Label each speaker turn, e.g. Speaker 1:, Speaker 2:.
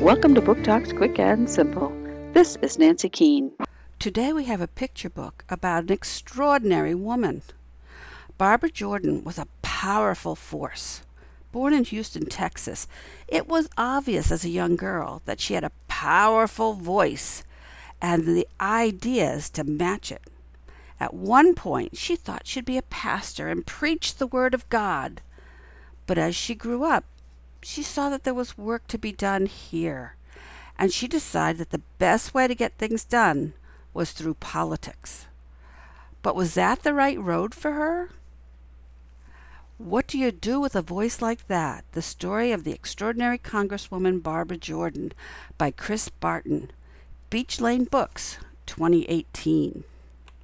Speaker 1: Welcome to Book Talks Quick and Simple. This is Nancy Keene.
Speaker 2: Today we have a picture book about an extraordinary woman. Barbara Jordan was a powerful force. Born in Houston, Texas, it was obvious as a young girl that she had a powerful voice and the ideas to match it. At one point, she thought she'd be a pastor and preach the Word of God. But as she grew up, she saw that there was work to be done here, and she decided that the best way to get things done was through politics. But was that the right road for her? What do you do with a voice like that? The story of the extraordinary Congresswoman Barbara Jordan by Chris Barton. Beach Lane Books, 2018.